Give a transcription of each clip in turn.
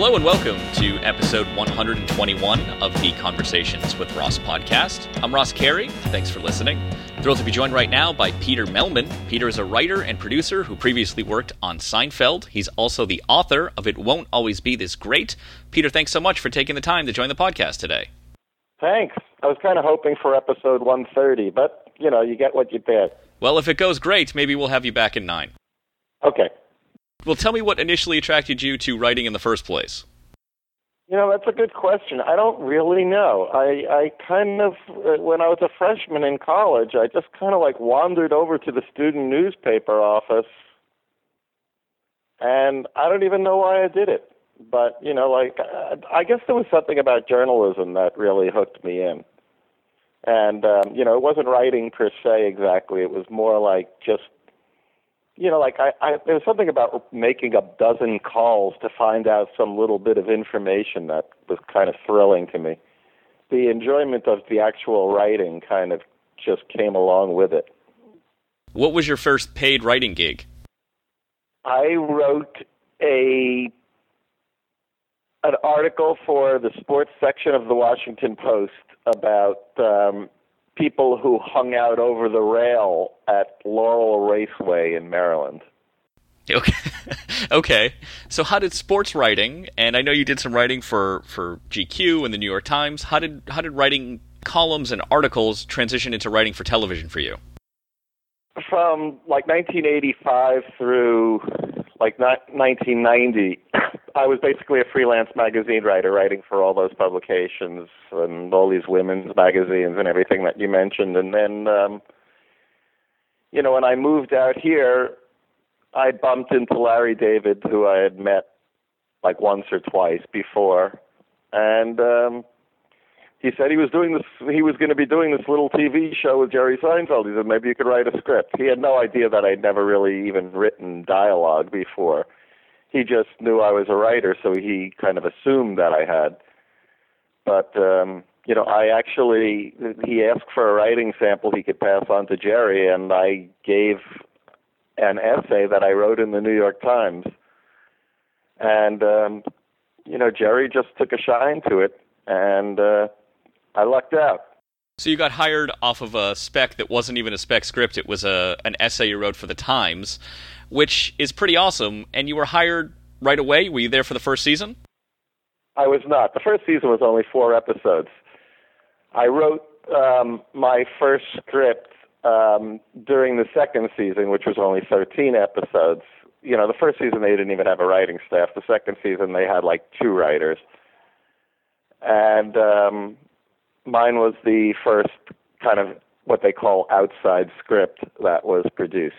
Hello and welcome to episode 121 of the Conversations with Ross podcast. I'm Ross Carey. Thanks for listening. Thrilled to be joined right now by Peter Mehlman. Peter is a writer and producer who previously worked on Seinfeld. He's also the author of It Won't Always Be This Great. Peter, thanks so much for taking the time to join the podcast today. Thanks. I was kind of hoping for episode 130, but, you know, you get what you get. Well, if it goes great, maybe we'll have you back in nine. Okay. Well, tell me what initially attracted you to writing in the first place. You know, that's a good question. I don't really know. I I kind of uh, when I was a freshman in college, I just kind of like wandered over to the student newspaper office and I don't even know why I did it. But, you know, like uh, I guess there was something about journalism that really hooked me in. And um, you know, it wasn't writing per se exactly. It was more like just you know, like I, I there was something about making a dozen calls to find out some little bit of information that was kind of thrilling to me. The enjoyment of the actual writing kind of just came along with it. What was your first paid writing gig? I wrote a an article for the sports section of the Washington Post about um, people who hung out over the rail at Laurel Raceway in Maryland. Okay. okay. So how did sports writing and I know you did some writing for, for GQ and the New York Times, how did how did writing columns and articles transition into writing for television for you? From like 1985 through like not 1990, I was basically a freelance magazine writer, writing for all those publications and all these women's magazines and everything that you mentioned. And then, um, you know, when I moved out here, I bumped into Larry David, who I had met like once or twice before, and um, he said he was doing this. He was going to be doing this little TV show with Jerry Seinfeld. He said maybe you could write a script. He had no idea that I'd never really even written dialogue before. He just knew I was a writer, so he kind of assumed that I had. But um, you know, I actually he asked for a writing sample he could pass on to Jerry, and I gave an essay that I wrote in the New York Times. And um, you know, Jerry just took a shine to it, and uh, I lucked out. So you got hired off of a spec that wasn't even a spec script; it was a an essay you wrote for the Times, which is pretty awesome. And you were hired right away. Were you there for the first season? I was not. The first season was only four episodes. I wrote um, my first script um, during the second season, which was only 13 episodes. You know, the first season they didn't even have a writing staff. The second season they had like two writers, and um, mine was the first kind of what they call outside script that was produced.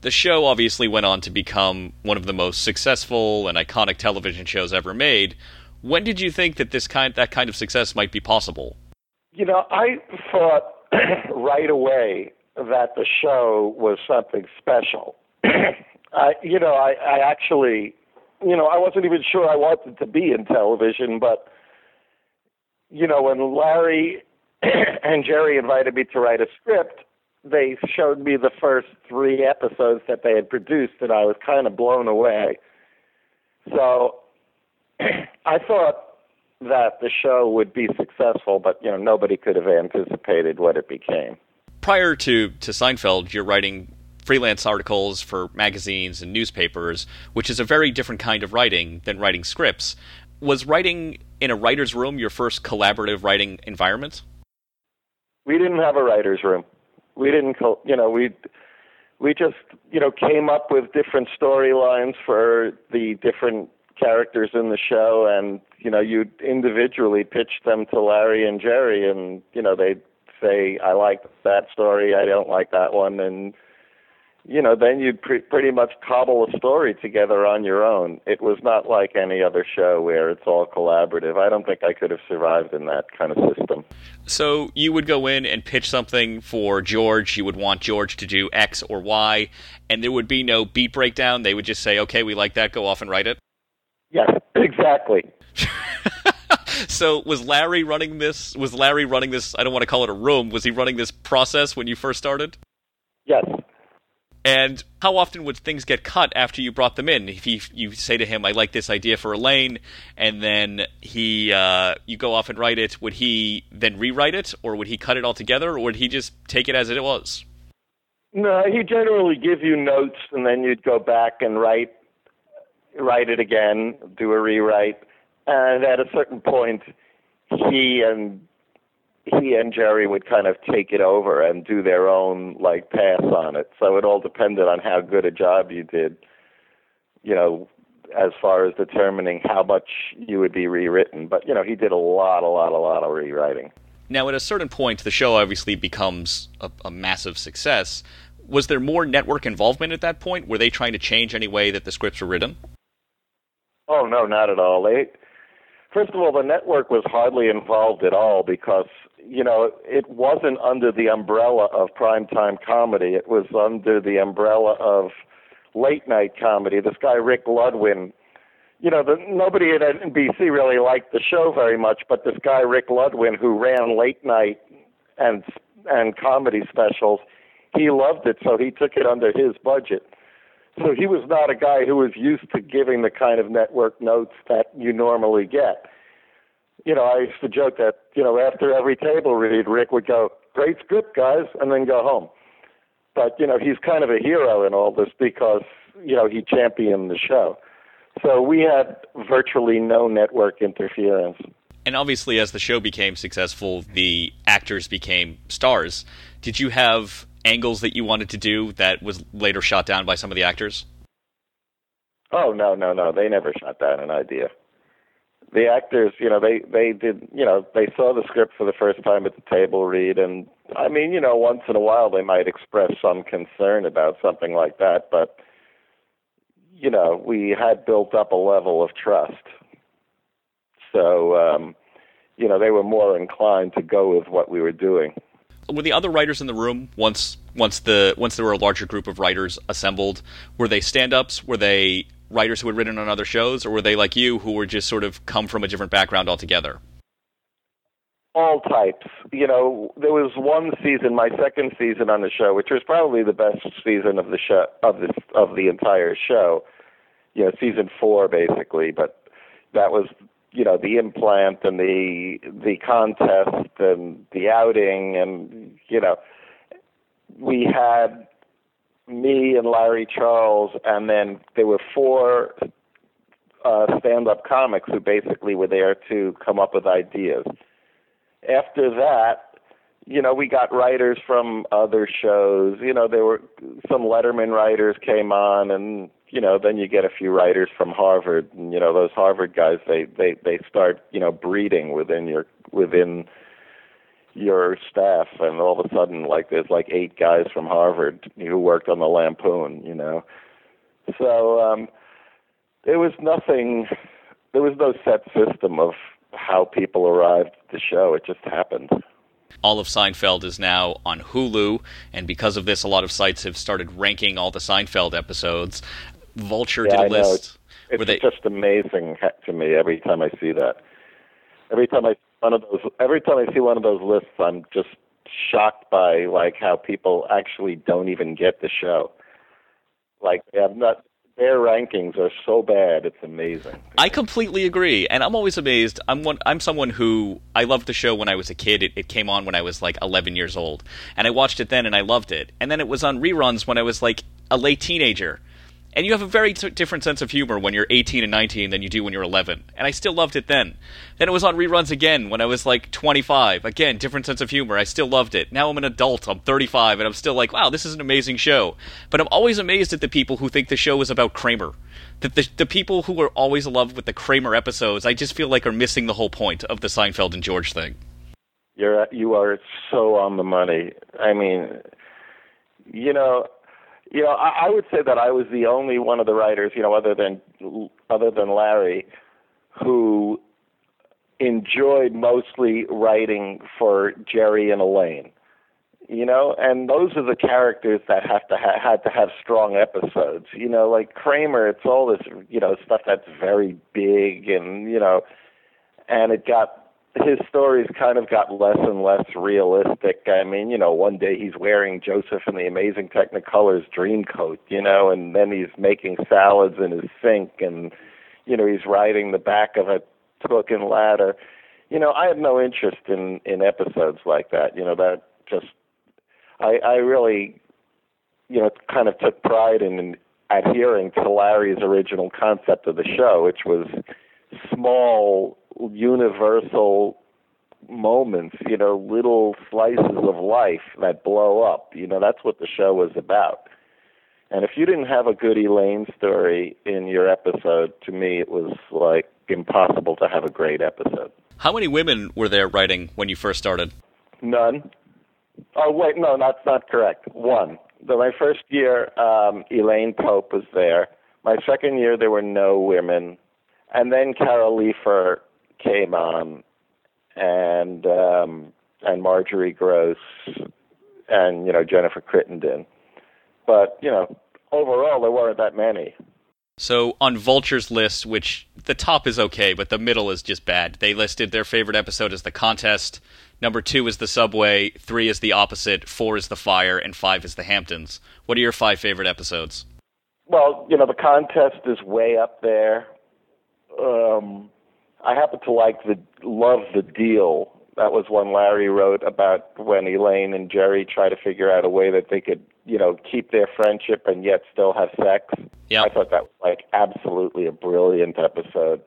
The show obviously went on to become one of the most successful and iconic television shows ever made. When did you think that this kind that kind of success might be possible? You know, I thought right away that the show was something special. I, you know, I, I actually, you know, I wasn't even sure I wanted to be in television, but you know, when Larry and Jerry invited me to write a script, they showed me the first three episodes that they had produced, and I was kind of blown away. So I thought that the show would be successful, but you know nobody could have anticipated what it became. Prior to to Seinfeld, you're writing freelance articles for magazines and newspapers, which is a very different kind of writing than writing scripts. Was writing in a writer's room your first collaborative writing environment? We didn't have a writer's room. We didn't, you know, we we just, you know, came up with different storylines for the different characters in the show, and you know, you'd individually pitched them to Larry and Jerry, and you know, they'd say, "I like that story. I don't like that one," and you know, then you'd pre- pretty much cobble a story together on your own. It was not like any other show where it's all collaborative. I don't think I could have survived in that kind of system. So you would go in and pitch something for George. You would want George to do X or Y, and there would be no beat breakdown. They would just say, "Okay, we like that. Go off and write it." Yes, exactly. so was Larry running this? Was Larry running this? I don't want to call it a room. Was he running this process when you first started? And how often would things get cut after you brought them in? If you, you say to him, "I like this idea for Elaine," and then he uh, you go off and write it, would he then rewrite it, or would he cut it all together, or would he just take it as it was? No, he generally give you notes, and then you'd go back and write write it again, do a rewrite, and at a certain point, he and he and Jerry would kind of take it over and do their own like pass on it. So it all depended on how good a job you did, you know, as far as determining how much you would be rewritten. But you know, he did a lot, a lot, a lot of rewriting. Now, at a certain point, the show obviously becomes a, a massive success. Was there more network involvement at that point? Were they trying to change any way that the scripts were written? Oh no, not at all. They first of all, the network was hardly involved at all because you know it wasn't under the umbrella of primetime comedy. It was under the umbrella of late night comedy. This guy Rick Ludwin, you know, the, nobody at NBC really liked the show very much, but this guy Rick Ludwin, who ran late night and and comedy specials, he loved it, so he took it under his budget. So he was not a guy who was used to giving the kind of network notes that you normally get. You know, I used to joke that, you know, after every table read, Rick would go, great script, guys, and then go home. But, you know, he's kind of a hero in all this because, you know, he championed the show. So we had virtually no network interference. And obviously, as the show became successful, the actors became stars. Did you have angles that you wanted to do that was later shot down by some of the actors? Oh no, no, no! They never shot down an idea. The actors, you know, they they did, you know, they saw the script for the first time at the table read, and I mean, you know, once in a while they might express some concern about something like that, but you know, we had built up a level of trust, so um, you know, they were more inclined to go with what we were doing were the other writers in the room once once the once there were a larger group of writers assembled? Were they stand-ups? Were they writers who had written on other shows, or were they like you who were just sort of come from a different background altogether? All types. You know, there was one season, my second season on the show, which was probably the best season of the show of this of the entire show. You know, season four basically, but that was you know the implant and the the contest and the outing and you know we had me and Larry Charles and then there were four uh, stand-up comics who basically were there to come up with ideas. After that, you know, we got writers from other shows. You know, there were some Letterman writers came on, and you know, then you get a few writers from Harvard, and you know, those Harvard guys they they they start you know breeding within your within your staff, and all of a sudden, like there's like eight guys from Harvard who worked on the Lampoon, you know. So um, there was nothing, there was no set system of how people arrived at the show. It just happened. All of Seinfeld is now on Hulu, and because of this, a lot of sites have started ranking all the Seinfeld episodes. Vulture yeah, did a I list. Know. It's, it's just amazing to me every time I see that. Every time I one of those, every time I see one of those lists, I'm just shocked by like how people actually don't even get the show. Like they have not their rankings are so bad it's amazing. I completely agree and i'm always amazed. I'm one i'm someone who i loved the show when i was a kid. It, it, came on when i was like 11 years old and i watched it then and i loved it. And then it was on reruns when i was like a late teenager and you have a very t- different sense of humor when you're 18 and 19 than you do when you're 11. And I still loved it then. Then it was on reruns again when I was like 25. Again, different sense of humor. I still loved it. Now I'm an adult. I'm 35, and I'm still like, wow, this is an amazing show. But I'm always amazed at the people who think the show is about Kramer. That the, the people who are always in love with the Kramer episodes, I just feel like are missing the whole point of the Seinfeld and George thing. You're you are so on the money. I mean, you know, you know, I, I would say that I was the only one of the writers, you know, other than other than Larry, who enjoyed mostly writing for Jerry and Elaine. You know, and those are the characters that have to ha- had to have strong episodes. You know, like Kramer, it's all this, you know, stuff that's very big and you know, and it got his stories kind of got less and less realistic. I mean, you know, one day he's wearing Joseph and the Amazing Technicolor's dream coat, you know, and then he's making salads in his sink, and you know, he's riding the back of a broken ladder. You know, I have no interest in in episodes like that. You know, that just I I really, you know, kind of took pride in adhering to Larry's original concept of the show, which was small, universal moments, you know, little slices of life that blow up. You know, that's what the show was about. And if you didn't have a good Elaine story in your episode, to me it was like impossible to have a great episode. How many women were there writing when you first started? None. Oh wait, no, that's not correct. One. So my first year, um, Elaine Pope was there. My second year, there were no women, and then Carol Leifer came on, and um, and Marjorie Gross, and you know Jennifer Crittenden. But you know, overall, there weren't that many. So on Vulture's list, which the top is okay, but the middle is just bad. They listed their favorite episode as the contest. Number two is the subway. Three is the opposite. Four is the fire, and five is the Hamptons. What are your five favorite episodes? Well, you know, the contest is way up there. Um, I happen to like the love the deal. That was one Larry wrote about when Elaine and Jerry try to figure out a way that they could, you know, keep their friendship and yet still have sex. Yeah. I thought that was like absolutely a brilliant episode.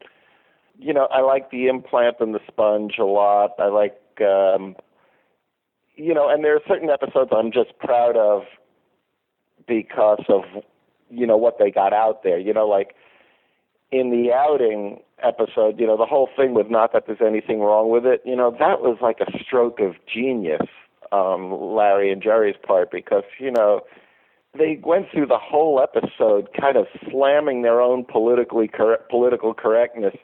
You know, I like the implant and the sponge a lot. I like um you know, and there are certain episodes I'm just proud of because of you know what they got out there. You know, like in the outing episode, you know, the whole thing with not that there's anything wrong with it, you know, that was like a stroke of genius, um, Larry and Jerry's part, because, you know, they went through the whole episode kind of slamming their own politically correct, political correctness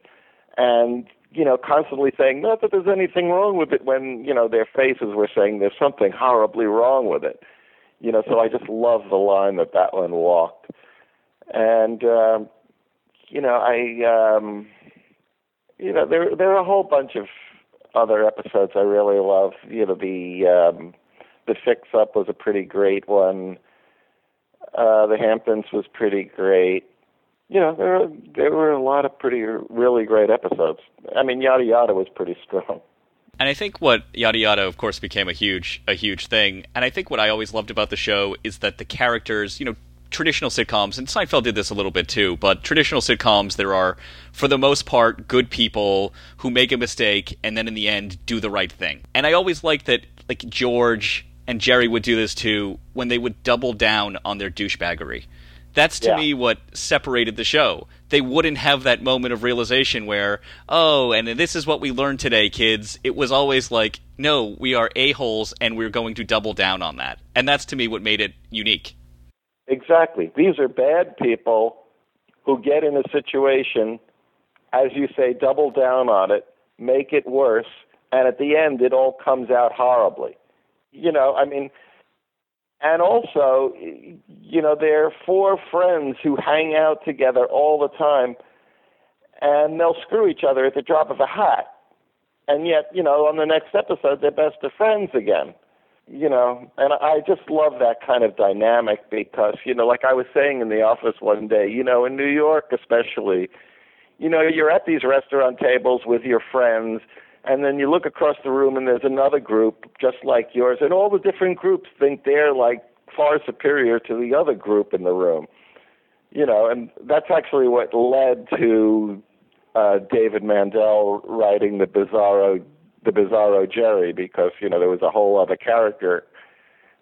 and, you know, constantly saying, not that there's anything wrong with it when, you know, their faces were saying there's something horribly wrong with it. You know, so I just love the line that that one walked. And, um, you know, I, um, you know, there there are a whole bunch of other episodes I really love. You know, the um, the Fix Up was a pretty great one. Uh, the Hamptons was pretty great. You know, there were, there were a lot of pretty really great episodes. I mean, Yada Yada was pretty strong. And I think what Yada Yada, of course, became a huge a huge thing. And I think what I always loved about the show is that the characters, you know, traditional sitcoms, and Seinfeld did this a little bit too, but traditional sitcoms, there are, for the most part, good people who make a mistake and then in the end do the right thing. And I always liked that, like, George and Jerry would do this too when they would double down on their douchebaggery. That's to Yeah. me what separated the show. They wouldn't have that moment of realization where, oh, and this is what we learned today, kids. It was always like, no, we are a-holes and we're going to double down on that. And that's to me what made it unique. Exactly. These are bad people who get in a situation, as you say, double down on it, make it worse, and at the end it all comes out horribly. You know, I mean, and also, you know, they're four friends who hang out together all the time, and they'll screw each other at the drop of a hat. And yet, you know, on the next episode, they're best of friends again you know, and I just love that kind of dynamic because, you know, like I was saying in the office one day, you know, in New York especially, you know, you're at these restaurant tables with your friends, and then you look across the room and there's another group just like yours, and all the different groups think they're like far superior to the other group in the room. You know, and that's actually what led to uh, David Mandel writing the Bizarro the Bizarro Jerry because you know there was a whole other character,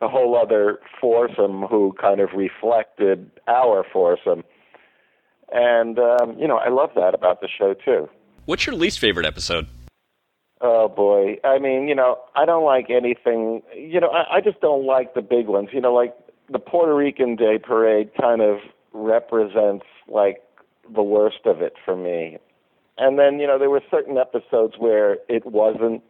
a whole other foursome who kind of reflected our foursome, and um, you know I love that about the show too. What's your least favorite episode? Oh boy, I mean you know I don't like anything. You know I, I just don't like the big ones. You know like the Puerto Rican Day Parade kind of represents like the worst of it for me. And then, you know, there were certain episodes where it wasn't,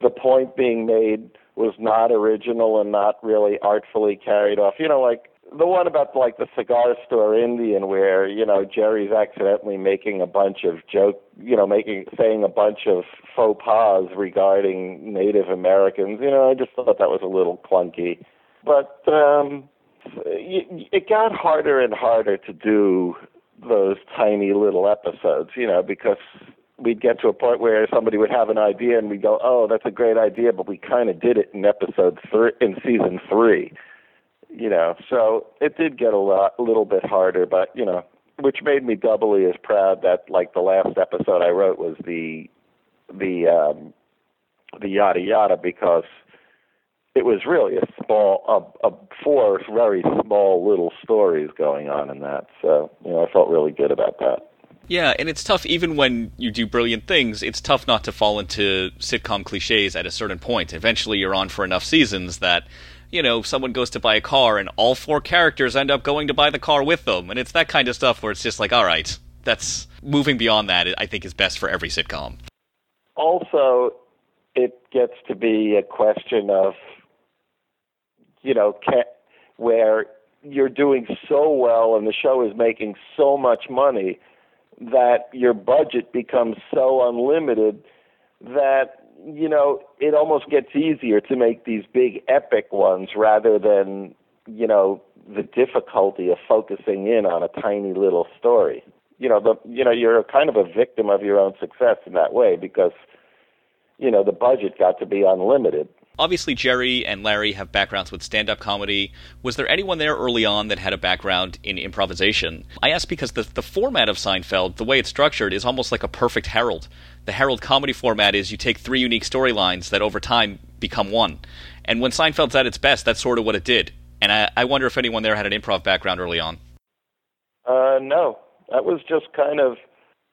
the point being made was not original and not really artfully carried off. You know, like the one about like the cigar store Indian, where you know Jerry's accidentally making a bunch of joke, you know, making saying a bunch of faux pas regarding Native Americans. You know, I just thought that was a little clunky, but um, it got harder and harder to do those tiny little episodes. You know, because we'd get to a point where somebody would have an idea and we'd go, "Oh, that's a great idea," but we kind of did it in episode three, in season three you know, so it did get a lot, a little bit harder, but you know, which made me doubly as proud that like the last episode I wrote was the the um, the yada yada because it was really a small, a, a four very small little stories going on in that. So you know, I felt really good about that. Yeah, and it's tough even when you do brilliant things. It's tough not to fall into sitcom cliches at a certain point. Eventually, you're on for enough seasons that you know, someone goes to buy a car and all four characters end up going to buy the car with them. And it's that kind of stuff where it's just like, all right, that's moving beyond that, I think is best for every sitcom. Also, it gets to be a question of, you know, can, where you're doing so well and the show is making so much money that your budget becomes so unlimited that you know, it almost gets easier to make these big epic ones rather than, you know, the difficulty of focusing in on a tiny little story. You know, the you know, you're kind of a victim of your own success in that way because you know, the budget got to be unlimited. Obviously, Jerry and Larry have backgrounds with stand up comedy. Was there anyone there early on that had a background in improvisation? I ask because the, the format of Seinfeld, the way it's structured, is almost like a perfect Harold the Harold comedy format is you take three unique storylines that over time become one. And when Seinfeld's at its best, that's sort of what it did. And I, I wonder if anyone there had an improv background early on. Uh, no, that was just kind of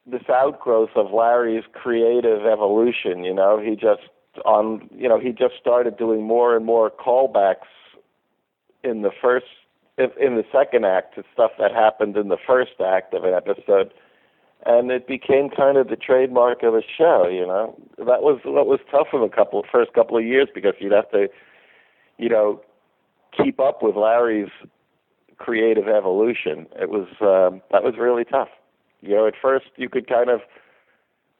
this outgrowth of Larry's creative evolution. You know, he just on you know he just started doing more and more callbacks in the first in the second act to stuff that happened in the first act of an episode and it became kind of the trademark of the show. You know, that was that was tough for the couple first couple of years because you'd have to, you know, keep up with Larry's creative evolution. It was um, that was really tough. You know, at first you could kind of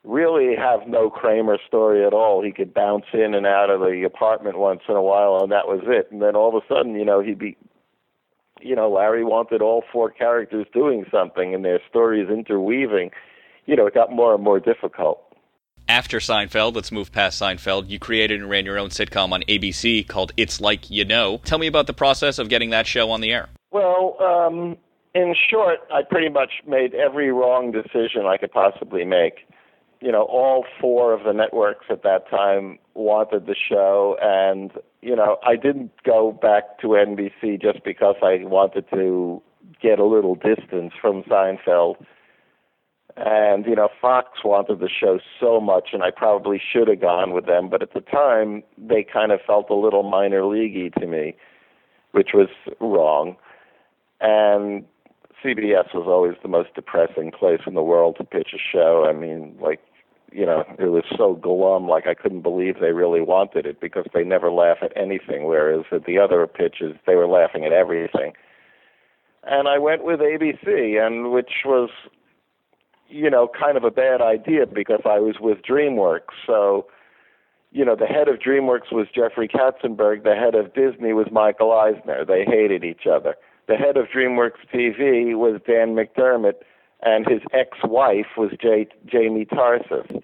really have no Kramer story at all. He could bounce in and out of the apartment once in a while, and that was it. And then all of a sudden, you know, he'd be you know, Larry wanted all four characters doing something and their stories interweaving. You know, it got more and more difficult. After Seinfeld, let's move past Seinfeld. You created and ran your own sitcom on ABC called It's Like You Know. Tell me about the process of getting that show on the air. Well, um, in short, I pretty much made every wrong decision I could possibly make you know, all four of the networks at that time wanted the show, and you know, I didn't go back to NBC just because I wanted to get a little distance from Seinfeld. And you know, Fox wanted the show so much, and I probably should have gone with them. But at the time, they kind of felt a little minor leaguey to me, which was wrong. And CBS was always the most depressing place in the world to pitch a show. I mean, like, you know, it was so glum, like I couldn't believe they really wanted it because they never laugh at anything, whereas at the other pitches, they were laughing at everything. And I went with ABC, and which was, you know, kind of a bad idea because I was with DreamWorks. So, you know, the head of DreamWorks was Jeffrey Katzenberg, the head of Disney was Michael Eisner. They hated each other the head of DreamWorks TV was Dan McDermott, and his ex-wife was J- Jamie Tarses.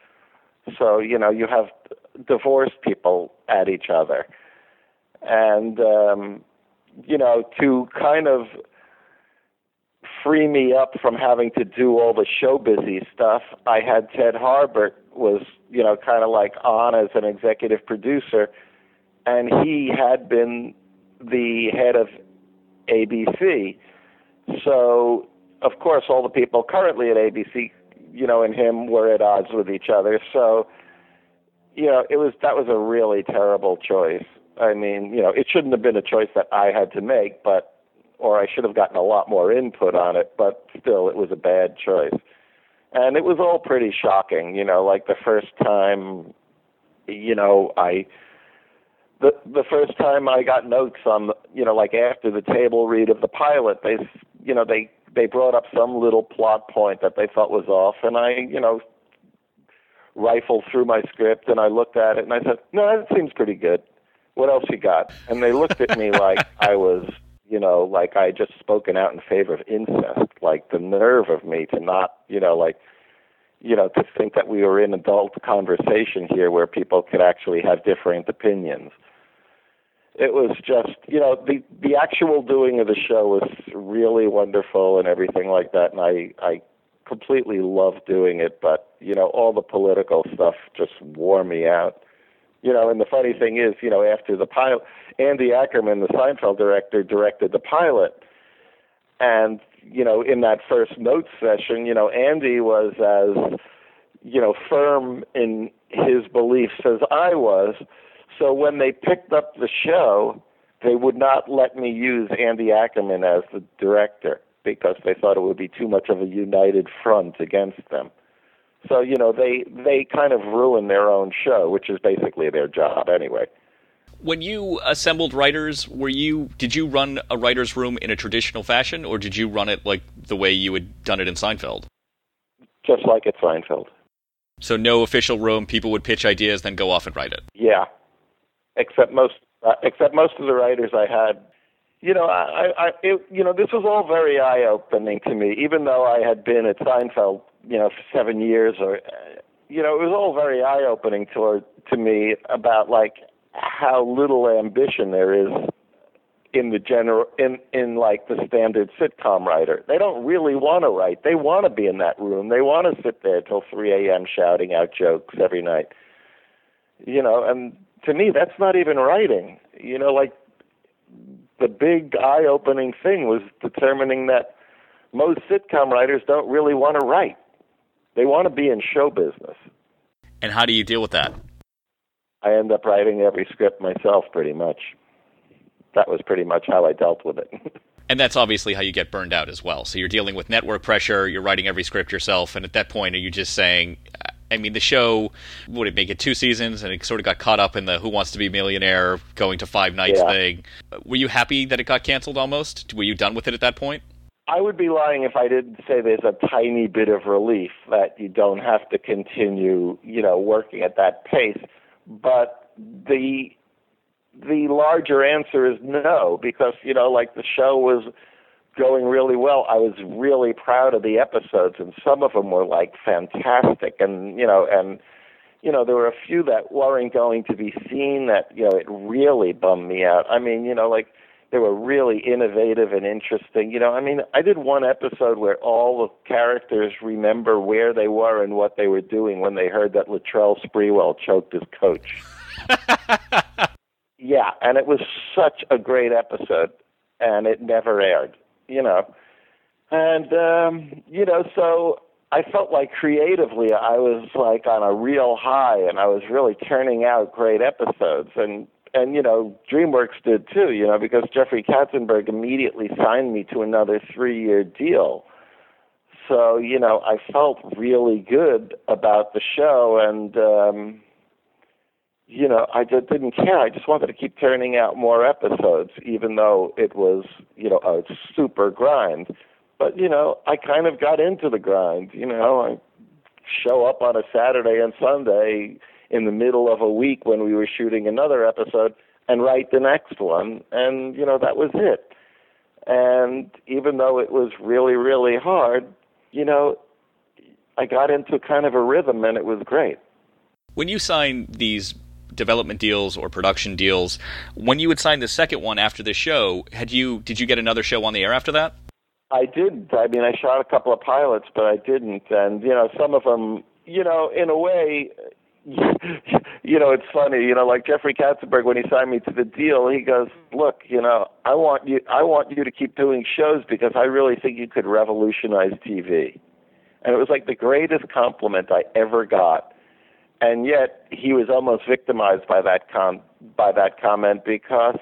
So you know you have divorced people at each other, and um, you know to kind of free me up from having to do all the show busy stuff, I had Ted Harbert was you know kind of like on as an executive producer, and he had been the head of ABC. So, of course, all the people currently at ABC, you know, and him were at odds with each other. So, you know, it was that was a really terrible choice. I mean, you know, it shouldn't have been a choice that I had to make, but or I should have gotten a lot more input on it, but still it was a bad choice. And it was all pretty shocking, you know, like the first time you know, I the the first time I got notes on the, you know like after the table read of the pilot, they you know they they brought up some little plot point that they thought was off, and I you know rifled through my script and I looked at it and I said, no, that seems pretty good. What else you got? And they looked at me like I was you know, like I had just spoken out in favor of incest, like the nerve of me to not, you know, like you know, to think that we were in adult conversation here where people could actually have different opinions. It was just, you know, the the actual doing of the show was really wonderful and everything like that, and I I completely loved doing it. But you know, all the political stuff just wore me out. You know, and the funny thing is, you know, after the pilot, Andy Ackerman, the Seinfeld director, directed the pilot, and you know, in that first notes session, you know, Andy was as, you know, firm in his beliefs as I was. So when they picked up the show, they would not let me use Andy Ackerman as the director because they thought it would be too much of a united front against them. So, you know, they they kind of ruined their own show, which is basically their job anyway when you assembled writers, were you did you run a writers' room in a traditional fashion, or did you run it like the way you had done it in Seinfeld? Just like at Seinfeld. So no official room. People would pitch ideas, then go off and write it. Yeah, except most uh, except most of the writers I had. You know, I, I, it, you know, this was all very eye-opening to me. Even though I had been at Seinfeld, you know, for seven years, or, you know, it was all very eye-opening to to me about like how little ambition there is in the general in in like the standard sitcom writer. They don't really want to write. They want to be in that room. They want to sit there till 3 a.m. shouting out jokes every night. You know, and to me, that's not even writing. You know, like the big eye-opening thing was determining that most sitcom writers don't really want to write. They want to be in show business. And how do you deal with that? I end up writing every script myself pretty much. That was pretty much how I dealt with it. and that's obviously how you get burned out as well. So you're dealing with network pressure, you're writing every script yourself, and at that point, are you just saying, I mean, the show would it make it two seasons, and it sort of got caught up in the Who Wants to Be a Millionaire going to five nights yeah. thing. Were you happy that it got canceled almost? Were you done with it at that point? I would be lying if I didn't say there's a tiny bit of relief that you don't have to continue, you know, working at that pace but the the larger answer is no because you know like the show was going really well i was really proud of the episodes and some of them were like fantastic and you know and you know there were a few that weren't going to be seen that you know it really bummed me out i mean you know like they were really innovative and interesting. You know, I mean, I did one episode where all the characters remember where they were and what they were doing when they heard that Latrell Sprewell choked his coach. yeah, and it was such a great episode, and it never aired. You know, and um, you know, so I felt like creatively I was like on a real high, and I was really turning out great episodes, and and you know DreamWorks did too, you know, because Jeffrey Katzenberg immediately signed me to another three-year deal. So you know, I felt really good about the show, and um, you know, I just didn't care. I just wanted to keep turning out more episodes, even though it was you know a super grind. But you know, I kind of got into the grind. You know, I show up on a Saturday and Sunday in the middle of a week when we were shooting another episode and write the next one. And, you know, that was it. And even though it was really, really hard, you know, I got into kind of a rhythm and it was great. When you sign these development deals or production deals, when you would sign the second one after the show, had you did you get another show on the air after that? I did. I mean, I shot a couple of pilots, but I didn't. And you know, some of them, you know, in a way, you know, it's funny, you know, like Jeffrey Katzenberg when he signed me to the deal, he goes, "Look, you know, I want you I want you to keep doing shows because I really think you could revolutionize TV." And it was like the greatest compliment I ever got. And yet he was almost victimized by that com- by that comment because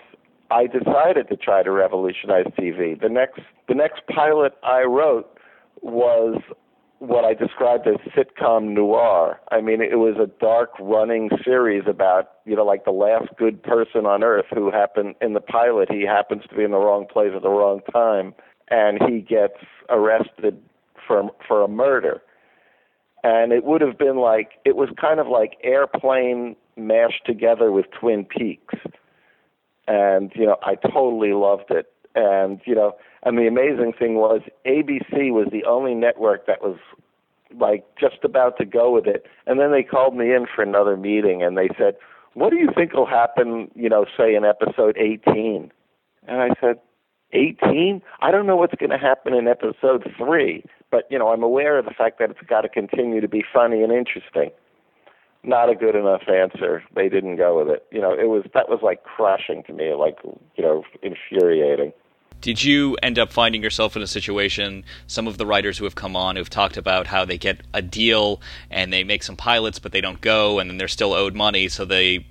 I decided to try to revolutionize TV. The next the next pilot I wrote was what I described as sitcom noir. I mean, it was a dark running series about, you know, like the last good person on earth who happened in the pilot, he happens to be in the wrong place at the wrong time and he gets arrested for for a murder. And it would have been like it was kind of like airplane mashed together with Twin Peaks. And, you know, I totally loved it. And, you know, and the amazing thing was ABC was the only network that was like just about to go with it. And then they called me in for another meeting and they said, What do you think will happen, you know, say in episode 18? And I said, 18? I don't know what's going to happen in episode 3, but, you know, I'm aware of the fact that it's got to continue to be funny and interesting. Not a good enough answer. They didn't go with it. You know, it was that was like crushing to me, like, you know, infuriating. Did you end up finding yourself in a situation? Some of the writers who have come on who've talked about how they get a deal and they make some pilots, but they don't go, and then they're still owed money, so the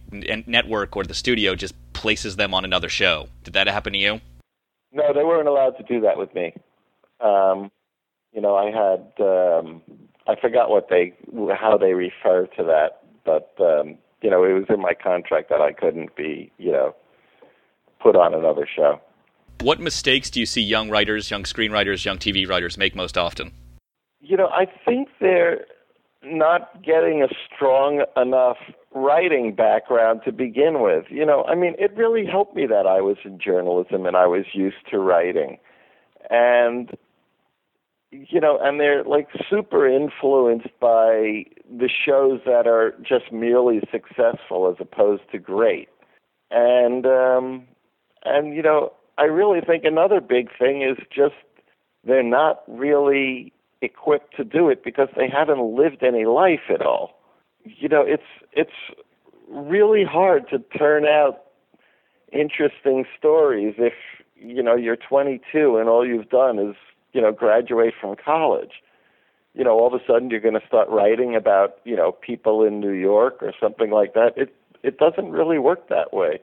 network or the studio just places them on another show. Did that happen to you? No, they weren't allowed to do that with me. Um, you know, I had um, I forgot what they how they refer to that, but um, you know, it was in my contract that I couldn't be, you know, put on another show. What mistakes do you see young writers, young screenwriters, young TV writers make most often? You know, I think they're not getting a strong enough writing background to begin with. You know, I mean, it really helped me that I was in journalism and I was used to writing. And you know, and they're like super influenced by the shows that are just merely successful as opposed to great. And um and you know, I really think another big thing is just they're not really equipped to do it because they haven't lived any life at all. You know, it's it's really hard to turn out interesting stories if you know you're 22 and all you've done is you know graduate from college. You know, all of a sudden you're going to start writing about you know people in New York or something like that. It it doesn't really work that way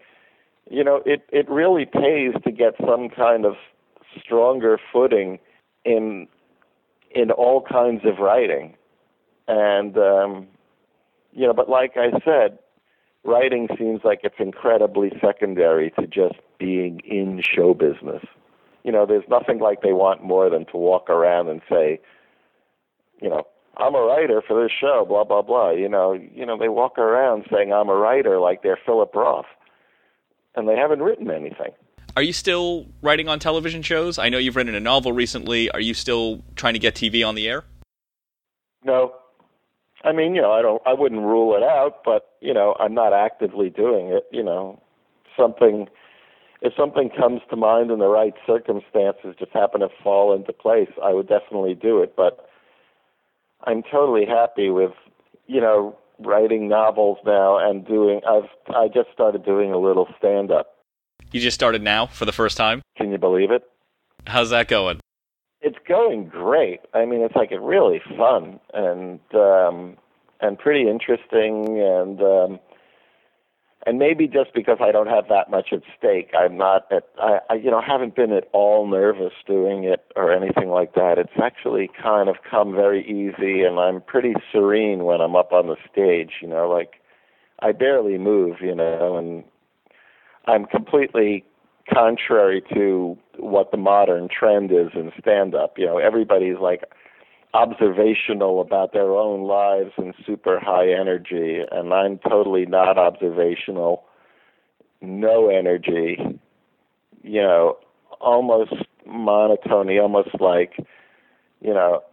you know, it it really pays to get some kind of stronger footing in in all kinds of writing, and um, you know, but like I said, writing seems like it's incredibly secondary to just being in show business. You know, there's nothing like they want more than to walk around and say, you know, I'm a writer for this show, blah blah blah. You know, you know, they walk around saying I'm a writer like they're Philip Roth and they haven't written anything. Are you still writing on television shows? I know you've written a novel recently. Are you still trying to get TV on the air? No. I mean, you know, I don't I wouldn't rule it out, but, you know, I'm not actively doing it, you know. Something if something comes to mind in the right circumstances just happen to fall into place, I would definitely do it, but I'm totally happy with, you know, writing novels now and doing I've I just started doing a little stand up. You just started now for the first time? Can you believe it? How's that going? It's going great. I mean, it's like really fun and um and pretty interesting and um and maybe just because I don't have that much at stake, I'm not at I, I you know haven't been at all nervous doing it or anything like that. It's actually kind of come very easy, and I'm pretty serene when I'm up on the stage. You know, like I barely move. You know, and I'm completely contrary to what the modern trend is in stand up. You know, everybody's like observational about their own lives and super high energy, and I'm totally not observational, no energy, you know, almost monotony, almost like, you know,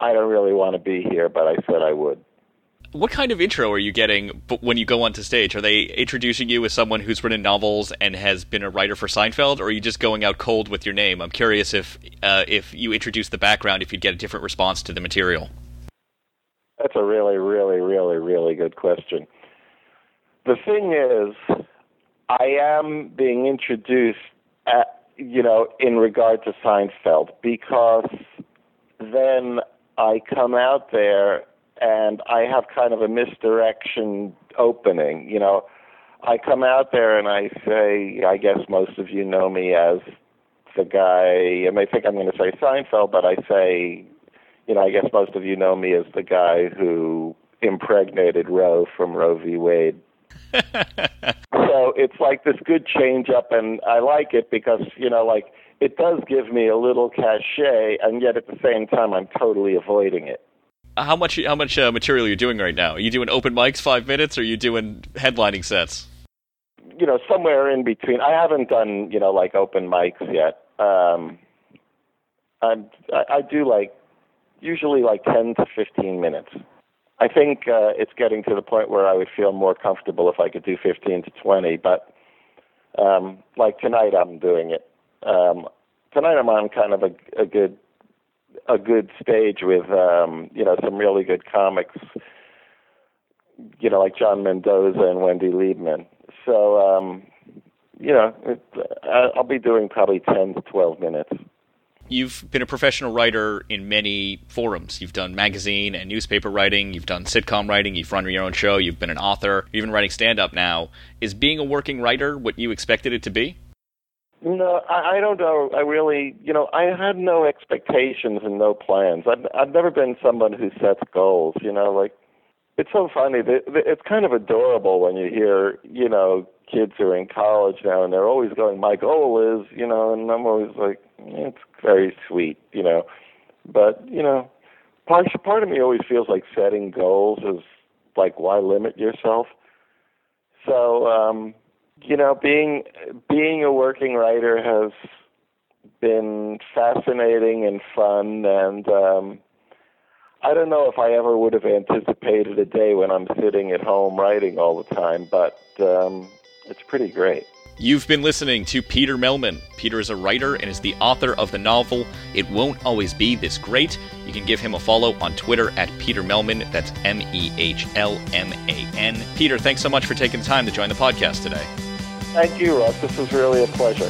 I don't really want to be here, but I said I would what kind of intro are you getting when you go onto stage? Are they introducing you as someone who's written novels and has been a writer for Seinfeld, or are you just going out cold with your name? I'm curious if uh, if you introduce the background, if you'd get a different response to the material. That's a really, really, really, really good question. The thing is, I am being introduced, at, you know, in regard to Seinfeld because then I come out there and I have kind of a misdirection opening. You know, I come out there and I say, I guess most of you know me as the guy, and they think I'm going to say Seinfeld, but I say, you know, I guess most of you know me as the guy who impregnated Roe from Roe v. Wade. so it's like this good change up, and I like it because you know, like it does give me a little cachet, and yet at the same time, I'm totally avoiding it. How much how much uh, material are you doing right now? Are you doing open mics five minutes, or are you doing headlining sets? You know, somewhere in between. I haven't done you know like open mics yet. Um, I'm, I, I do like usually like ten to fifteen minutes. I think uh, it's getting to the point where I would feel more comfortable if I could do 15 to 20. But um, like tonight, I'm doing it. Um, tonight, I'm on kind of a, a good a good stage with um, you know some really good comics. You know, like John Mendoza and Wendy Liebman. So um, you know, it, I'll be doing probably 10 to 12 minutes. You've been a professional writer in many forums. You've done magazine and newspaper writing, you've done sitcom writing, you've run your own show, you've been an author, you're even writing stand up now. Is being a working writer what you expected it to be? No, I, I don't know. I really, you know, I had no expectations and no plans. I've, I've never been someone who sets goals. You know, like it's so funny. It's kind of adorable when you hear, you know, kids who are in college now and they're always going, "My goal is," you know, and I'm always like, it's very sweet, you know. But you know, part part of me always feels like setting goals is like why limit yourself. So um, you know, being being a working writer has been fascinating and fun and um I don't know if I ever would have anticipated a day when I'm sitting at home writing all the time, but um, it's pretty great. You've been listening to Peter Mehlman. Peter is a writer and is the author of the novel It Won't Always Be This Great. You can give him a follow on Twitter at Peter Mehlman. That's M E H L M A N. Peter, thanks so much for taking the time to join the podcast today. Thank you, Russ. This was really a pleasure.